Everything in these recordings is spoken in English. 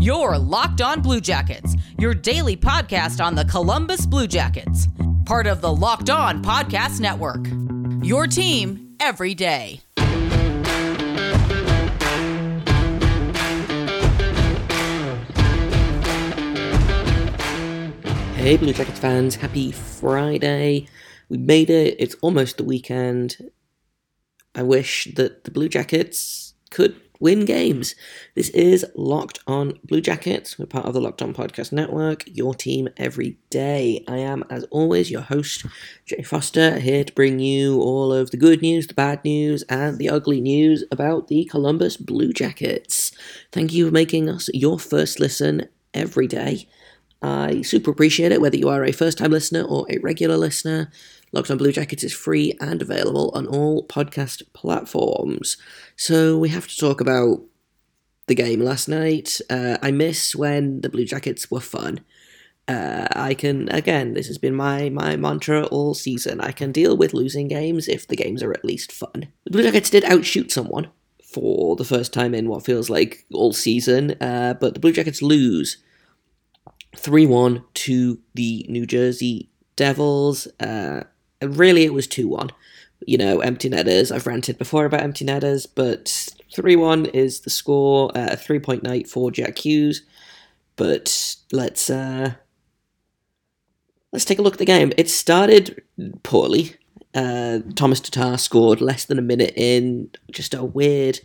Your Locked On Blue Jackets, your daily podcast on the Columbus Blue Jackets, part of the Locked On Podcast Network. Your team every day. Hey, Blue Jackets fans, happy Friday. We made it. It's almost the weekend. I wish that the Blue Jackets could win games. This is Locked On Blue Jackets. We're part of the Locked On Podcast Network, your team every day. I am, as always, your host, Jay Forster, here to bring you all of the good news, the bad news, and the ugly news about the Columbus Blue Jackets. Thank you for making us your first listen every day. I super appreciate it, whether you are a first time listener or a regular listener. Locked on Blue Jackets is free and available on all podcast platforms. So we have to talk about the game last night. Uh, I miss when the Blue Jackets were fun. Uh, I can again. This has been my my mantra all season. I can deal with losing games if the games are at least fun. The Blue Jackets did outshoot someone for the first time in what feels like all season, uh, but the Blue Jackets lose 3 1 to the New Jersey Devils. Uh, really, it was 2 1. You know, empty netters. I've ranted before about empty netters, but 3 1 is the score. Uh, 3.9 night for Jack Hughes. But let's. Uh, let's take a look at the game. It started poorly. Uh, Thomas Tatar scored less than a minute in. Just a weird,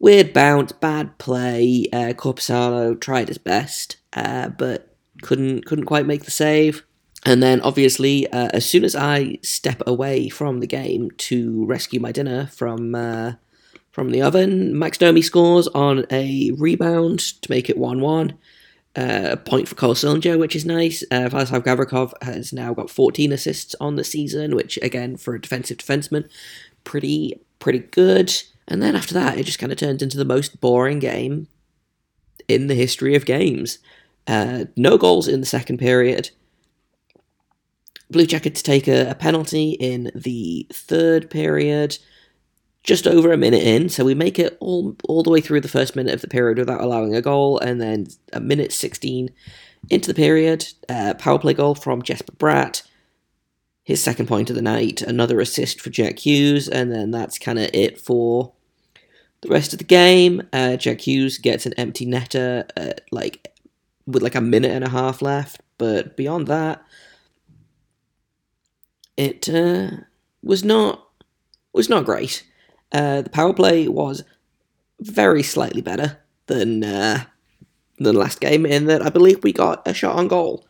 weird bounce, bad play. Uh, Korpisalo tried his best, uh, but couldn't couldn't quite make the save. And then, obviously, uh, as soon as I step away from the game to rescue my dinner from uh, from the oven, Max Domi scores on a rebound to make it one-one. Uh, a point for Cole Sillinger, which is nice. Uh, Vladislav Gavrikov has now got 14 assists on the season, which again for a defensive defenseman, pretty pretty good. And then after that, it just kind of turned into the most boring game in the history of games. Uh, no goals in the second period. Blue Jackets take a, a, penalty in the third period, just over a minute in. So we make it all all the way through the first minute of the period without allowing a goal, and then a minute sixteen into the period, uh, power play goal from Jesper Bratt. His second point of the night, another assist for Jack Hughes, and then that's kind of it for the rest of the game. Uh, Jack Hughes gets an empty netter, uh, like with like a minute and a half left, but beyond that, it uh, was not was not great. Uh, the power play was very slightly better than uh, than last game in that I believe we got a shot on goal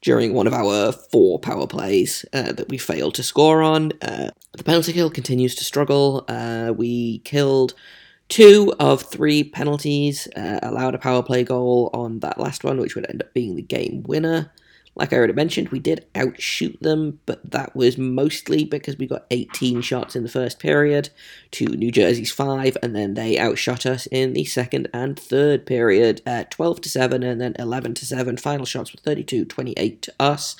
during one of our four power plays uh, that we failed to score on. Uh, the penalty kill continues to struggle. Uh, we killed two of three penalties, uh, allowed a power play goal on that last one, which would end up being the game winner. Like I already mentioned, we did outshoot them, but that was mostly because we got 18 shots in the first period to New Jersey's 5, and then they outshot us in the second and third period at 12 to 7 and then 11 to 7. Final shots were 32 28 to us.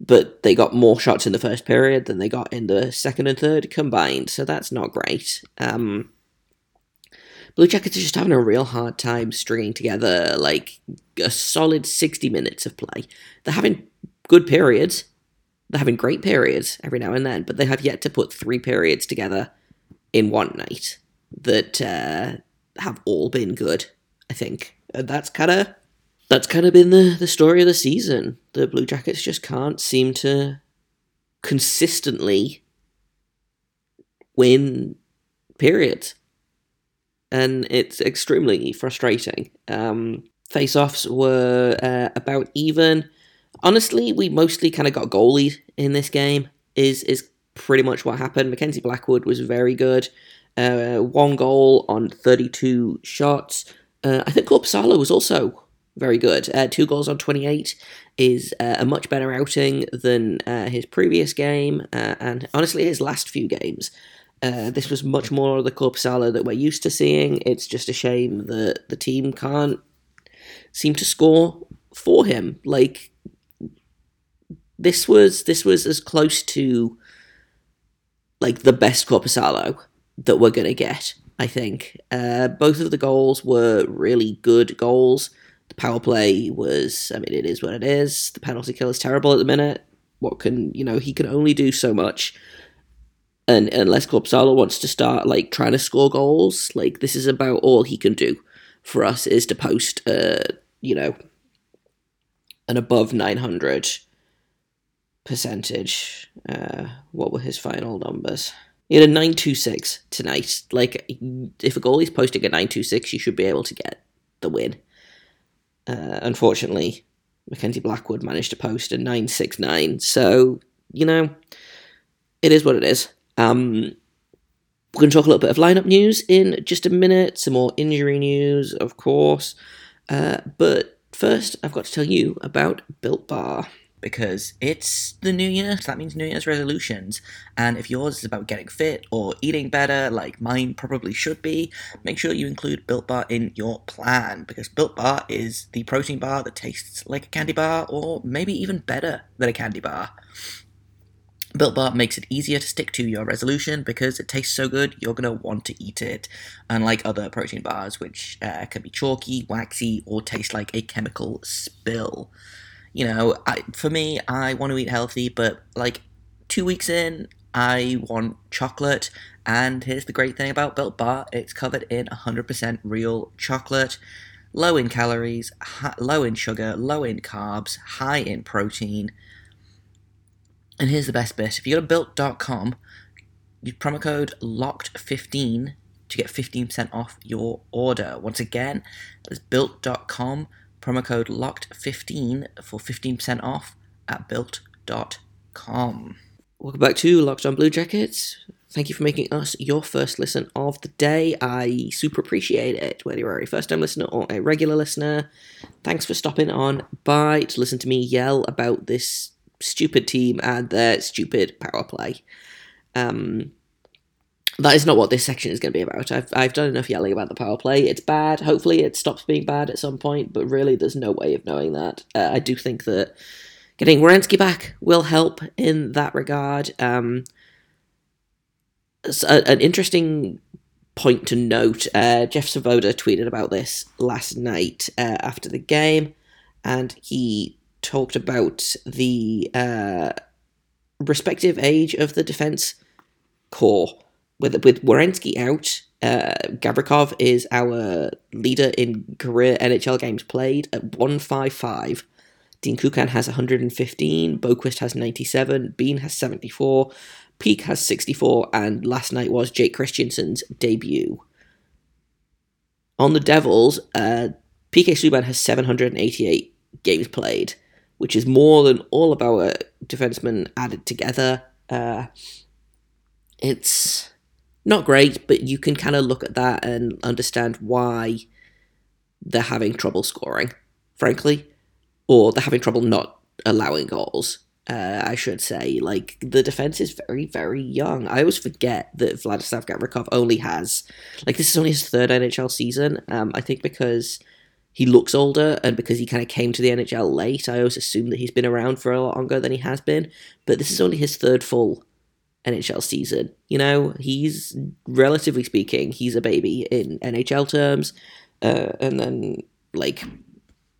But they got more shots in the first period than they got in the second and third combined, so that's not great. Um, Blue Jackets are just having a real hard time stringing together like a solid 60 minutes of play. They're having good periods. They're having great periods every now and then, but they have yet to put three periods together in one night that uh, have all been good. I think and that's kind of that's kind of been the the story of the season. The Blue Jackets just can't seem to consistently win periods and it's extremely frustrating. Um, face offs were uh, about even. Honestly, we mostly kind of got goalied in this game. Is is pretty much what happened. Mackenzie Blackwood was very good. Uh, one goal on 32 shots. Uh, I think Korpisalo was also very good. Uh, two goals on 28 is uh, a much better outing than uh, his previous game, uh, and honestly, his last few games. Uh, this was much more of the Korpisalo that we're used to seeing. It's just a shame that the team can't seem to score for him. Like this was this was as close to like the best Korpisalo that we're gonna get. I think. Uh, both of the goals were really good goals. The power play was, I mean, it is what it is. The penalty kill is terrible at the minute. What can, you know, he can only do so much. And unless Korpisalo wants to start, like, trying to score goals, like, this is about all he can do for us is to post, uh, you know, an above 900 percentage. Uh, what were his final numbers? He had a 926 tonight. Like, if a goalie's posting a 926, you should be able to get the win. Uh, unfortunately, Mackenzie Blackwood managed to post a 969. So, you know, it is what it is. Um, we're going to talk a little bit of lineup news in just a minute, some more injury news, of course. Uh, but first, I've got to tell you about Built Bar because it's the new year, so that means New Year's resolutions. And if yours is about getting fit or eating better, like mine probably should be, make sure you include Built Bar in your plan because Built Bar is the protein bar that tastes like a candy bar or maybe even better than a candy bar. Built Bar makes it easier to stick to your resolution because it tastes so good, you're going to want to eat it. Unlike other protein bars, which uh, can be chalky, waxy, or taste like a chemical spill you know, I, for me, I want to eat healthy, but like two weeks in, I want chocolate. And here's the great thing about Built Bar it's covered in 100% real chocolate, low in calories, high, low in sugar, low in carbs, high in protein. And here's the best bit if you go to built.com, use promo code LOCKED15 to get 15% off your order. Once again, that's built.com Promo code LOCKED15 for 15% off at built.com. Welcome back to Locked on Blue Jackets. Thank you for making us your first listen of the day. I super appreciate it, whether you're a first time listener or a regular listener. Thanks for stopping on by to listen to me yell about this stupid team and their stupid power play. Um, that is not what this section is going to be about. I've, I've done enough yelling about the power play. It's bad. Hopefully, it stops being bad at some point, but really, there's no way of knowing that. Uh, I do think that getting Werenski back will help in that regard. Um, a, an interesting point to note uh, Jeff Svoboda tweeted about this last night uh, after the game, and he talked about the uh, respective age of the defense core with with Werenski out, uh, Gavrikov is our leader in career NHL games played at 155. Dean Kukan has 115, Boqvist has 97, Bean has 74, Peeke has 64, and last night was Jake Christiansen's debut. On the Devils, uh, PK Subban has 788 games played, which is more than all of our defensemen added together. Uh, it's not great, but you can kind of look at that and understand why they're having trouble scoring, frankly, or they're having trouble not allowing goals. Uh, I should say, like the defense is very, very young. I always forget that Vladislav Gavrikov only has, like, this is only his third NHL season. Um, I think because he looks older and because he kind of came to the NHL late, I always assume that he's been around for a lot longer than he has been. But this is only his third full NHL season. You know, he's relatively speaking, he's a baby in NHL terms. Uh, and then like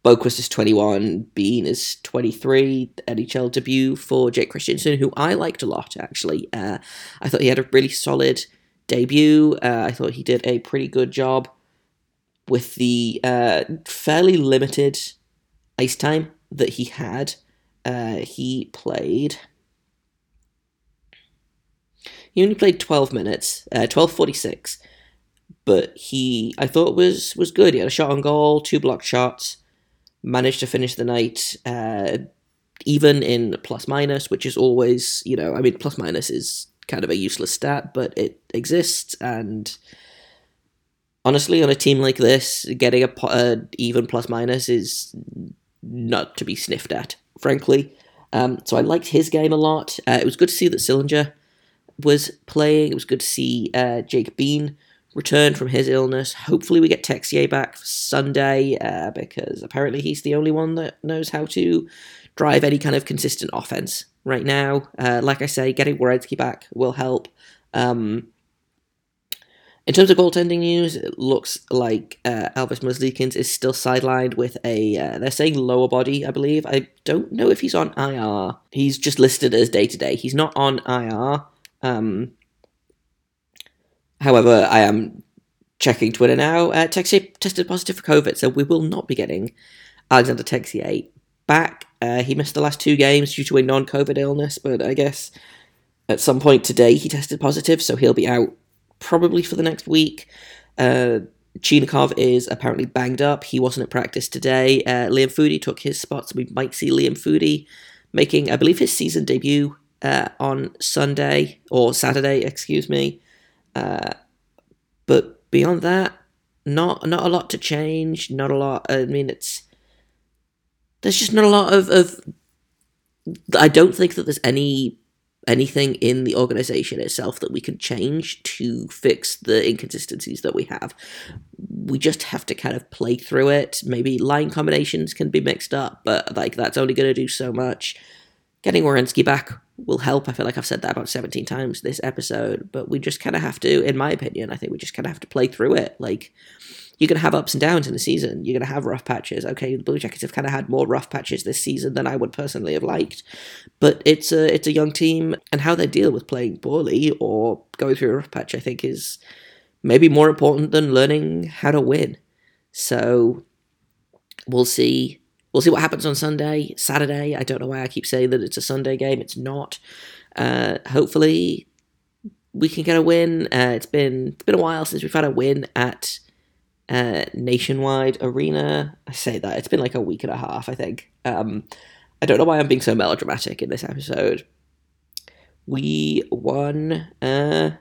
Boqvist is 21, Bean is 23, NHL debut for Jake Christiansen, who I liked a lot actually. Uh, I thought he had a really solid debut. Uh, I thought he did a pretty good job with the uh, fairly limited ice time that he had. Uh, he played he only played 12 minutes, uh, 12.46, but he, I thought was was good. He had a shot on goal, two blocked shots, managed to finish the night uh, even in plus minus, which is always, you know, I mean, plus minus is kind of a useless stat, but it exists, and honestly, on a team like this, getting a, even plus minus is not to be sniffed at, frankly. Um, so I liked his game a lot. Uh, it was good to see that Sillinger was playing. It was good to see uh, Jake Bean return from his illness. Hopefully, we get Texier back for Sunday uh, because apparently he's the only one that knows how to drive any kind of consistent offense right now. Uh, like I say, getting Werenski back will help. Um, In terms of goaltending news, it looks like uh, Elvis Merzlikins is still sidelined with a, uh, they're saying lower body, I believe. I don't know if he's on IR. He's just listed as day to day. He's not on IR. Um, however, I am checking Twitter now. Uh, Texier tested positive for COVID, so we will not be getting Alexander Texier back. Uh, he missed the last two games due to a non COVID illness, but I guess at some point today he tested positive, so he'll be out probably for the next week. Uh, Chinakhov is apparently banged up. He wasn't at practice today. Uh, Liam Foudy took his spot, so we might see Liam Foudy making, I believe, his season debut uh, on Sunday or Saturday, excuse me. Uh, but beyond that, not not a lot to change. Not a lot. I mean, it's there's just not a lot of, of I don't think that there's any anything in the organization itself that we can change to fix the inconsistencies that we have. We just have to kind of play through it. Maybe line combinations can be mixed up, but like that's only going to do so much. Getting Werenski back will help. I feel like I've said that about 17 times this episode, but we just kind of have to, in my opinion, I think we just kind of have to play through it. Like, you're going to have ups and downs in the season. You're going to have rough patches. Okay, the Blue Jackets have kind of had more rough patches this season than I would personally have liked, but it's a it's a young team, and how they deal with playing poorly or going through a rough patch, I think, is maybe more important than learning how to win. So we'll see. We'll see what happens on Sunday, Saturday. I don't know why I keep saying that it's a Sunday game. It's not. Uh, hopefully, we can get a win. Uh, it's been it's been a while since we've had a win at uh, nationwide arena. I say that it's been like a week and a half, I think. Um, I don't know why I'm being so melodramatic in this episode. We won, uh,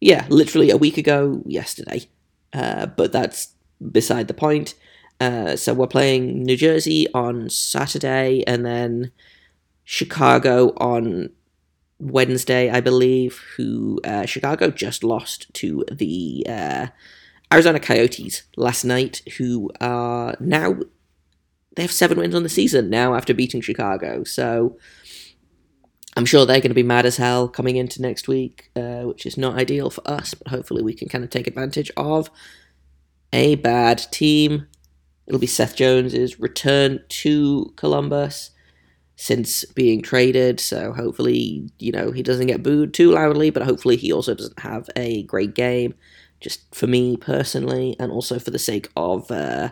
yeah, literally a week ago yesterday. Uh, but that's beside the point. Uh, so we're playing New Jersey on Saturday and then Chicago on Wednesday, I believe. Who uh, Chicago just lost to the uh, Arizona Coyotes last night, who are now they have seven wins on the season now after beating Chicago. So I'm sure they're going to be mad as hell coming into next week, uh, which is not ideal for us. But hopefully we can kind of take advantage of a bad team. It'll be Seth Jones's return to Columbus since being traded. So hopefully, you know, he doesn't get booed too loudly, but hopefully he also doesn't have a great game just for me personally, and also for the sake of uh,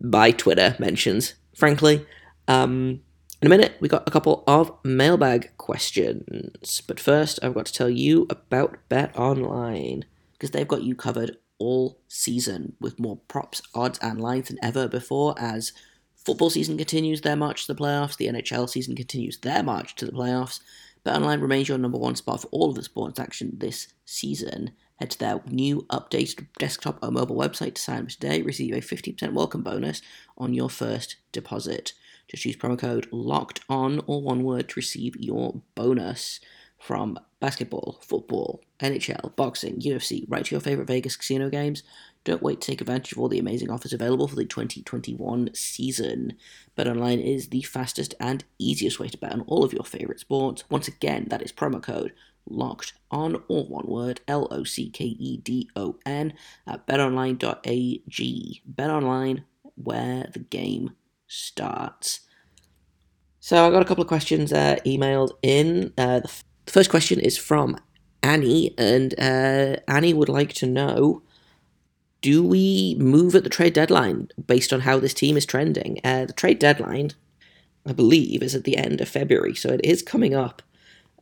my Twitter mentions, frankly. Um, in a minute, we got a couple of mailbag questions, but first, I've got to tell you about Bet Online because they've got you covered all season with more props, odds, and lines than ever before. As football season continues their march to the playoffs, the NHL season continues their march to the playoffs. BetOnline remains your number one spot for all of the sports action this season. Head to their new updated desktop or mobile website to sign up today. Receive a 50% welcome bonus on your first deposit. Just use promo code LOCKED ON or one word to receive your bonus from basketball, football, NHL, boxing, UFC, right to your favorite Vegas casino games. Don't wait to take advantage of all the amazing offers available for the 2021 season. BetOnline is the fastest and easiest way to bet on all of your favorite sports. Once again, that is promo code locked on, all one word, L O C K E D O N, at betonline.ag. BetOnline, where the game starts. So I got a couple of questions uh, emailed in. Uh, the, the, first question is from Annie, and uh, Annie would like to know do we move at the trade deadline based on how this team is trending? Uh, the trade deadline, I believe, is at the end of February, so it is coming up,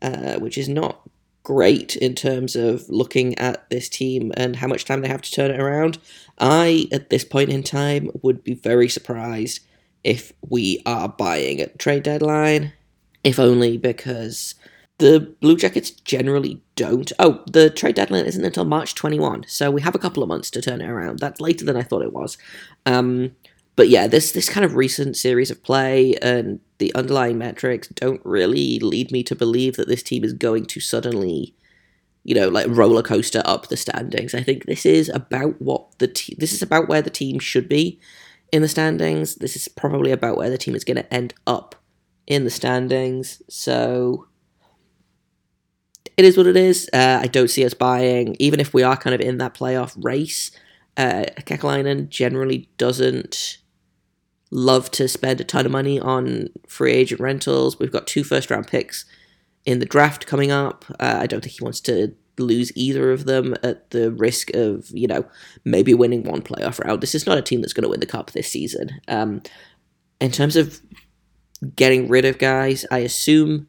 uh, which is not great in terms of looking at this team and how much time they have to turn it around. I, at this point in time, would be very surprised if we are buying at trade deadline, if only because the Blue Jackets generally don't. Oh, the trade deadline isn't until March 21, so we have a couple of months to turn it around. That's later than I thought it was. Um, but yeah, this this kind of recent series of play and the underlying metrics don't really lead me to believe that this team is going to suddenly, you know, like roller coaster up the standings. I think this is about what the te- this is about where the team should be in the standings. This is probably about where the team is going to end up in the standings. So it is what it is. Uh, I don't see us buying, even if we are kind of in that playoff race. Uh, Kekalainen generally doesn't love to spend a ton of money on free agent rentals. We've got two first round picks in the draft coming up. Uh, I don't think he wants to lose either of them at the risk of, you know, maybe winning one playoff round. This is not a team that's going to win the cup this season. Um, in terms of getting rid of guys, I assume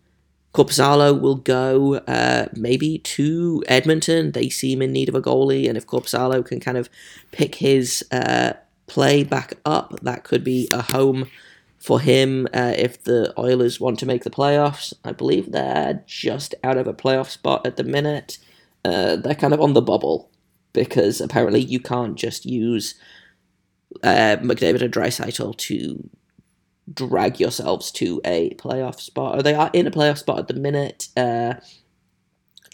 Korpisalo will go uh, maybe to Edmonton. They seem in need of a goalie, and if Korpisalo can kind of pick his uh, play back up, that could be a home for him uh, if the Oilers want to make the playoffs. I believe they're just out of a playoff spot at the minute. Uh, they're kind of on the bubble because apparently you can't just use uh, McDavid and Draisaitl to drag yourselves to a playoff spot. Or they are in a playoff spot at the minute, uh,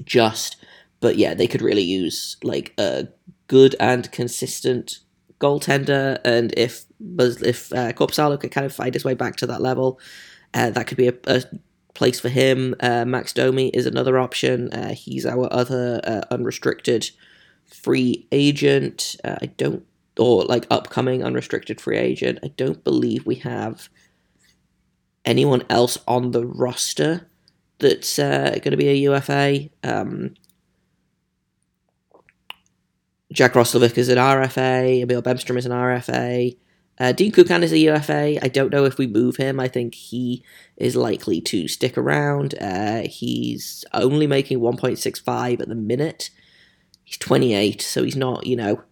just. But yeah, they could really use like a good and consistent goaltender, and if if uh, Korpisalo could kind of find his way back to that level, uh, that could be a, a place for him. Uh, Max Domi is another option. Uh, he's our other uh, unrestricted free agent. Uh, I don't, or like upcoming unrestricted free agent. I don't believe we have anyone else on the roster that's uh, going to be a UFA. Um, Jack Roslovic is an RFA. Emil Bemstrom is an RFA. Uh, Dean Kukan is a UFA. I don't know if we move him. I think he is likely to stick around. Uh, he's only making 1.65 at the minute. He's 28, so he's not, you know.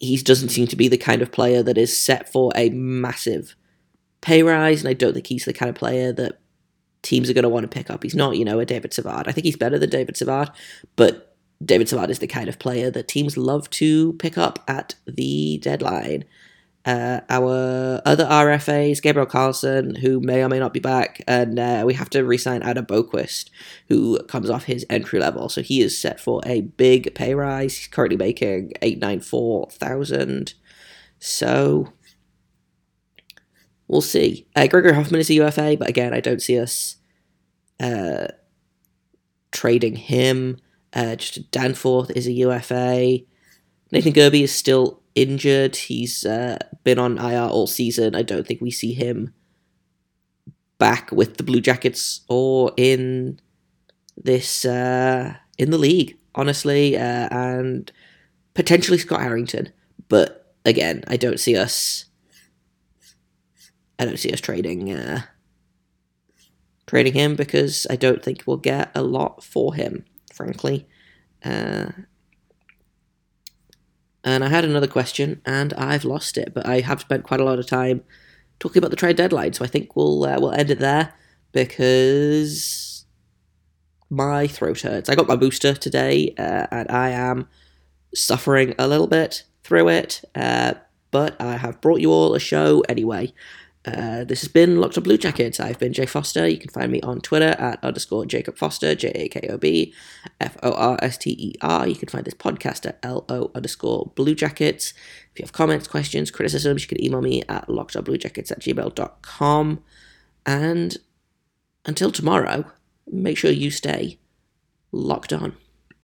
He doesn't seem to be the kind of player that is set for a massive pay rise, and I don't think he's the kind of player that teams are going to want to pick up. He's not, you know, a David Savard. I think he's better than David Savard, but David Savard is the kind of player that teams love to pick up at the deadline. Uh, our other RFAs, Gabriel Carlsson, who may or may not be back, and uh, we have to resign Adam Boqvist, who comes off his entry level. So he is set for a big pay rise. He's currently making eight nine four thousand. So we'll see. Uh, Gregory Hofmann is a UFA, but again, I don't see us uh, trading him. Uh, Justin Danforth is a UFA. Nathan Gerbe is still injured. He's uh, been on IR all season. I don't think we see him back with the Blue Jackets or in this uh, in the league, honestly, uh, and potentially Scott Harrington. But again, I don't see us. I don't see us trading uh, trading him because I don't think we'll get a lot for him frankly. Uh, and I had another question, and I've lost it, but I have spent quite a lot of time talking about the trade deadline, so I think we'll uh, we'll end it there because my throat hurts. I got my booster today, uh, and I am suffering a little bit through it, uh, but I have brought you all a show anyway. Uh, this has been Locked On Blue Jackets. I've been Jay Forster. You can find me on Twitter at underscore Jacob Forster, J A K O B F O R S T E R. You can find this podcast at L O underscore Blue Jackets. If you have comments, questions, criticisms, you can email me at lockedonbluejackets at gmail.com. And until tomorrow, make sure you stay locked on.